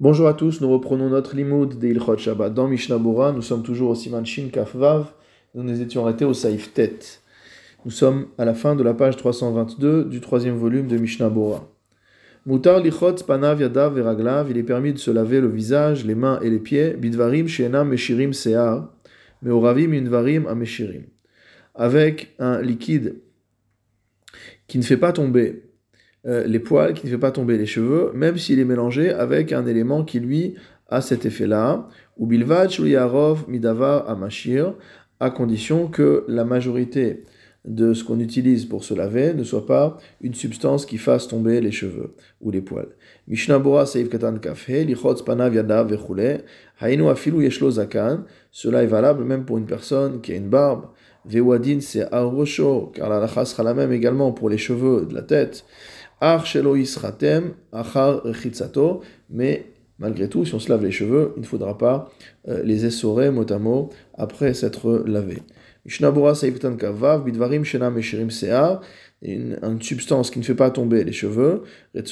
Bonjour à tous, nous reprenons notre limoud de Ilchot Shabbat dans Mishnah. Nous sommes toujours au Siman Shin Kaf Vav. Nous nous étions arrêtés au Saif Tet. Nous sommes à la fin de la page 322 du troisième volume de Mishnah Bora. Mutar lichot panav yadav veraglav. Il est permis de se laver le visage, les mains et les pieds. Bidvarim she'enam meshirim se'ar. Meoravim invarim ameshirim. Avec un liquide qui ne fait pas tomber euh, les poils, qui ne fait pas tomber les cheveux, même s'il est mélangé avec un élément qui lui a cet effet-là, ou bilvat yarov midavar amashir, à condition que la majorité de ce qu'on utilise pour se laver ne soit pas une substance qui fasse tomber les cheveux ou les poils. Mishnah Bora Katan Kafhe, Lichotz Panav Yadav Vechule, Hainu Afilu Yeshlo Zakan, cela est valable même pour une personne qui a une barbe, Vewadin c'est car la lacha sera la même également pour les cheveux de la tête, mais malgré tout, si on se lave les cheveux, il ne faudra pas euh, les essorer mot à mot après s'être lavé. Bidvarim Sear, une, substance qui ne fait pas tomber les cheveux. C'est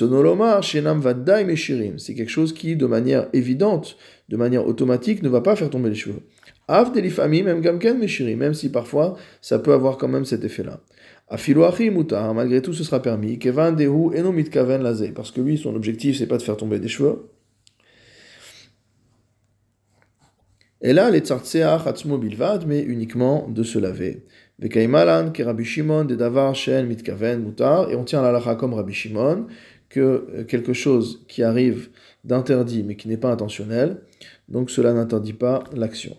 quelque chose qui, de manière évidente, de manière automatique, ne va pas faire tomber les cheveux. Av même gamken même si parfois ça peut avoir quand même cet effet-là. Malgré tout ce sera permis. Kevan dehu mitkaven laze, parce que lui son objectif c'est pas de faire tomber des cheveux. Et là, les tsartseach atzmo bilvad, mais uniquement de se laver. Vekaimalan, ke Rabbi Shimon, de davar shen mitkaven mutar, et on tient la lacha comme Rabbi Shimon, que euh, quelque chose qui arrive d'interdit mais qui n'est pas intentionnel, donc cela n'interdit pas l'action.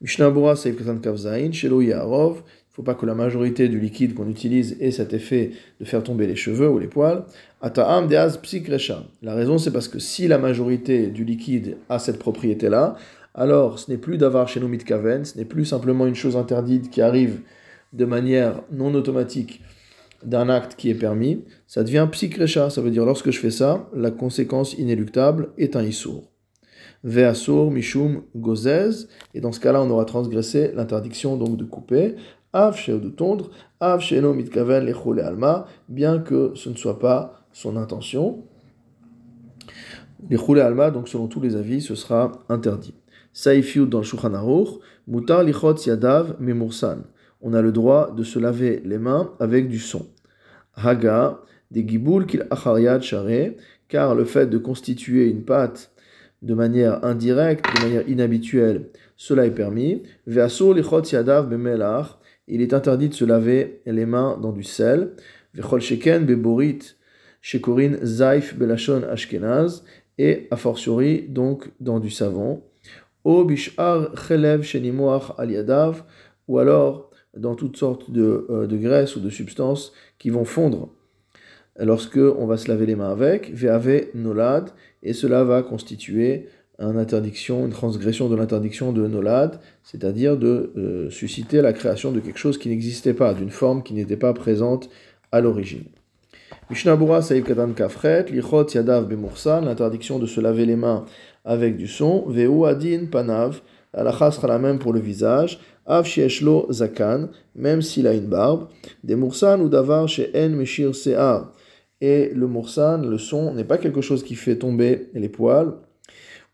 Mishnah Katan Kavzain, Shelo il ne faut pas que la majorité du liquide qu'on utilise ait cet effet de faire tomber les cheveux ou les poils. Ata'am deaz psikresha. La raison, c'est parce que si la majorité du liquide a cette propriété-là, alors ce n'est plus d'avoir chez nous mitkaven, ce n'est plus simplement une chose interdite qui arrive de manière non automatique d'un acte qui est permis, ça devient psikresha, ça veut dire lorsque je fais ça, la conséquence inéluctable est un issour. Ve'asur mishum gozez, et dans ce cas-là, on aura transgressé l'interdiction donc de couper, Av Av Mitkaven Alma, bien que ce ne soit pas son intention. Lechole Alma, donc selon tous les avis, ce sera interdit. Saïfiut dans le Shulchan Aruch, Mutar Lichot Yadav Memursan. On a le droit de se laver les mains avec du son. Haga, des giboul kil achariad share, car le fait de constituer une pâte de manière indirecte, de manière inhabituelle, cela est permis. Lichot yadav il est interdit de se laver les mains dans du sel. sheken beborit shekorin zaif belashon ashkenaz et a fortiori donc dans du savon. O bishar chelev shenimoach aliadav ou alors dans toutes sortes de, euh, de graisses ou de substances qui vont fondre lorsque on va se laver les mains avec, ve'ave nolad, et cela va constituer une interdiction, une transgression de l'interdiction de Nolad, c'est-à-dire de euh, susciter la création de quelque chose qui n'existait pas, d'une forme qui n'était pas présente à l'origine. Mishnabura Saïb Katan Kafret, Lichot Yadav Bemursan, l'interdiction de se laver les mains avec du son, Veu Adin Panav, la sera la même pour le visage, Av Shieshlo Zakan, même s'il a une barbe, des Mursan ou Davar En Meshir Se'ar. Et le Mursan, le son, n'est pas quelque chose qui fait tomber les poils,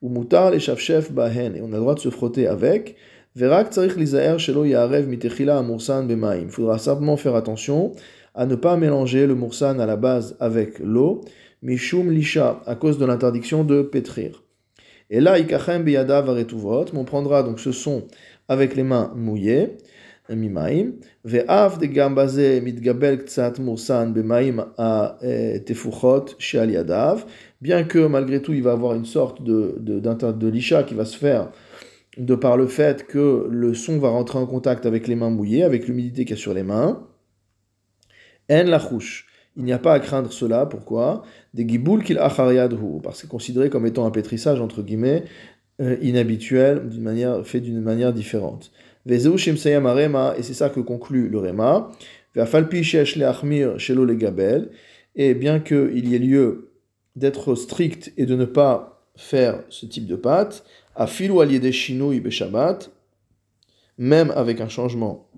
ou mutar les chef bahen, et on a le droit de se frotter avec. Verak tsarich lizaer shelo yarev mitechila amursan bemaim. Il faudra simplement faire attention à ne pas mélanger le mursan à la base avec l'eau, mishum lisha, à cause de l'interdiction de pétrir. Et là, ikachem beyada varetuvot, on prendra donc ce son avec les mains mouillées, mimaim, de gambaze mitgabel ktsat mursan bemaim a tefuchot sheal yadav, bien que malgré tout il va avoir une sorte de, de, de licha qui va se faire de par le fait que le son va rentrer en contact avec les mains mouillées, avec l'humidité qu'il y a sur les mains. En la Il n'y a pas à craindre cela. Pourquoi? Des giboul qu'il achariadhu, parce que c'est considéré comme étant un pétrissage entre guillemets euh, inhabituel, d'une manière fait d'une manière différente. et c'est ça que conclut le Rema. Et bien qu'il y ait lieu d'être strict et de ne pas faire ce type de pâte, à ou allié des chinouilles Shabbat, même avec un changement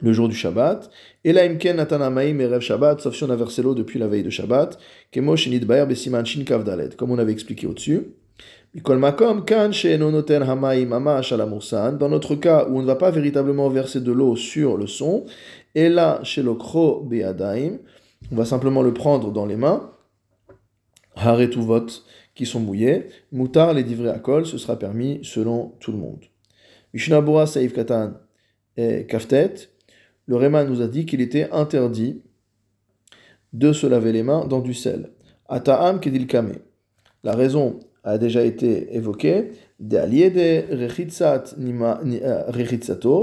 le jour du Shabbat, et la imken natanamaim erev Shabbat, sauf si on a versé l'eau depuis la veille de Shabbat, kemo shenit bayer besiman shin kavdalet, comme on avait expliqué au-dessus. Dans notre cas où on ne va pas véritablement verser de l'eau sur le son, et là, chez l'okro beadaim, on va simplement le prendre dans les mains, haretuvot, qui sont mouillés, moutar les divrei akol, ce sera permis selon tout le monde. Mishnabura saif katan et kaftet, le Réma nous a dit qu'il était interdit de se laver les mains dans du sel. Ata'am kedil kame. La raison a déjà été évoquée, euh,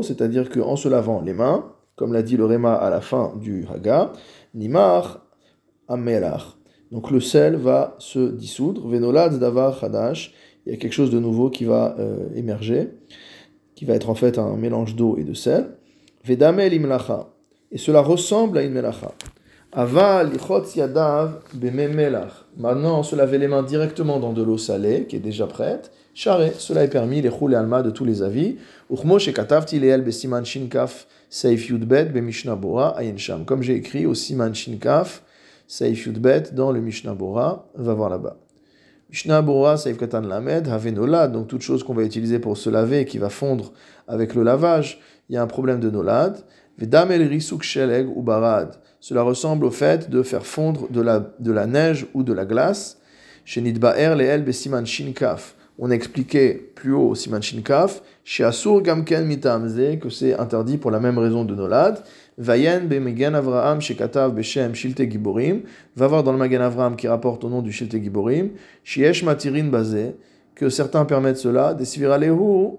c'est-à-dire qu'en se lavant les mains, comme l'a dit le Réma à la fin du Haga, nimar amelach. Donc le sel va se dissoudre, venolad davar hadash, il y a quelque chose de nouveau qui va euh, émerger, qui va être en fait un mélange d'eau et de sel. Vedamel imlacha, et cela ressemble à une melacha. Aval yadav Maintenant, se laver les mains directement dans de l'eau salée, qui est déjà prête. Charé, cela est permis, les roulés alma de tous les avis. Comme j'ai écrit au siman shinkaf seif yudbet dans le Mishnah Bora, va voir là-bas. Mishnah Bora seif katan lamed havenolad, donc toute chose qu'on va utiliser pour se laver, qui va fondre avec le lavage, il y a un problème de nolad. Vedam el risuk sheleg ou barad. Cela ressemble au fait de faire fondre de la, de la neige ou de la glace. Chez Nidba'er Leel Besiman Shinkaf. On expliquait plus haut au Siman Shinkaf, chez Asur Gamken Mitamze, que c'est interdit pour la même raison de Nolad. Vayen Bemegen Avraham Shekatav Beshem Shilte Giborim. Va voir dans le Magen Avraham qui rapporte au nom du Shilte Giborim. Shiesh Matirin Bazé, que certains permettent cela. Des Sviralehu,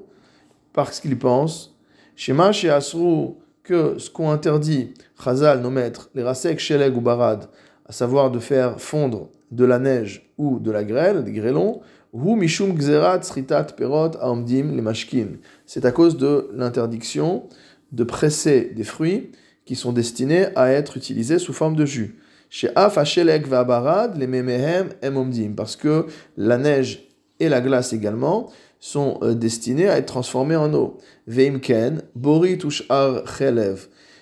parce qu'ils pensent. Shema chez Asru que ce qu'ont interdit Chazal, nos maîtres, les rasek, sheleg ou barad, à savoir de faire fondre de la neige ou de la grêle, des grêlons, ou mishum gzerat sritat perot aomdim les mashkin. C'est à cause de l'interdiction de presser des fruits qui sont destinés à être utilisés sous forme de jus. Chez af va barad les memehem emomdim, parce que la neige et la glace également sont euh, destinés à être transformés en eau. Veimken, borit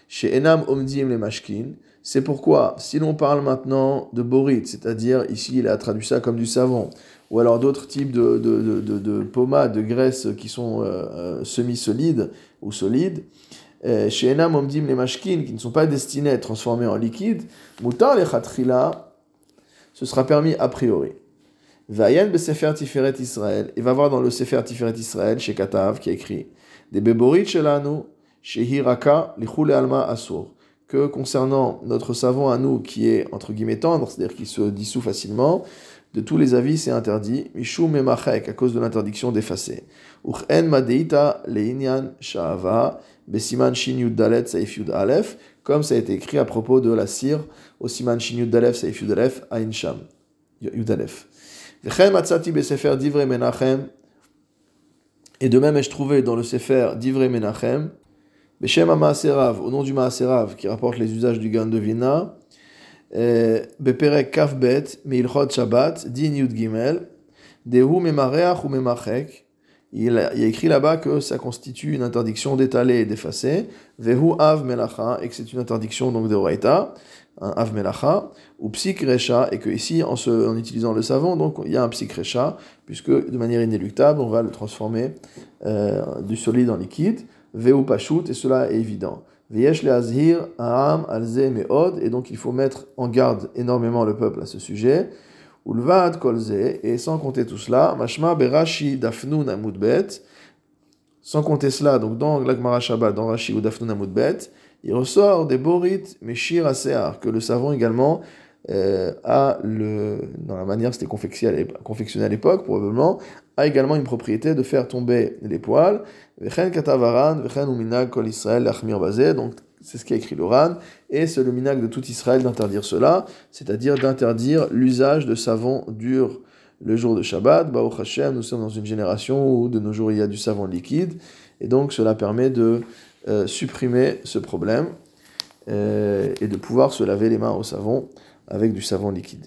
chez enam omdim le mashkin. C'est pourquoi, si l'on parle maintenant de borit, c'est-à-dire ici il a traduit ça comme du savon, ou alors d'autres types de, de, de, de, pommades, de graisses qui sont euh, euh, semi-solides ou solides, chez enam omdim les mashkin, qui ne sont pas destinés à être transformés en liquide, mutar le chatrila, ce sera permis a priori. Vayen Sefer Tiferet Israël. Il va voir dans le Sefer Tiferet Israël, chez Katav, qui a écrit Des Beborit Shelanu, chez Hiraka, Lichule Alma Asur. Que concernant notre savon à nous, qui est entre guillemets tendre, c'est-à-dire qui se dissout facilement, de tous les avis, c'est interdit. Mishu Memachek, à cause de l'interdiction d'effacer. Uchen Madeita Leinyan Sha'ava, Besiman Shin Yud Dalet Saif Yud Alef, comme ça a été écrit à propos de la cire, au Siman Shin Yud Dalef Saif Yud Alef, Ain Sham. Yud Alef. Et de même, ai-je trouvé dans le Sefer d'Ivre Menachem, Beshem Maaserav, au nom du Maaserav, qui rapporte les usages du Gan de Vina, Memachek. Il a, a écrit là-bas que ça constitue une interdiction d'étaler et d'effacer, Vehu Av Melacha, et que c'est une interdiction donc de Oraita un avmelacha, ou psikrecha, et que ici, en, se, utilisant le savon, donc il y a un psikrecha, puisque de manière inéluctable, on va le transformer euh, du solide en liquide, veu pashut, et cela est évident. Et donc il faut mettre en garde énormément le peuple à ce sujet. Ulvad kolze, et sans compter tout cela, mashma berashi dafnun amudbet, sans compter cela, donc dans l'Agmara Shabbat, dans Rashi ou Dafnun Amudbet, il ressort des borites meshir asear, que le savon également euh, le, dans la manière c'était confectionné à l'époque probablement, a également une propriété de faire tomber les poils. Donc c'est ce qu'a écrit l'Oran, et c'est le minag de tout Israël d'interdire cela, c'est-à-dire d'interdire l'usage de savon dur le jour de Shabbat. Baruch Hashem, nous sommes dans une génération où de nos jours il y a du savon liquide, et donc cela permet de euh, supprimer ce problème euh, et de pouvoir se laver les mains au savon avec du savon liquide.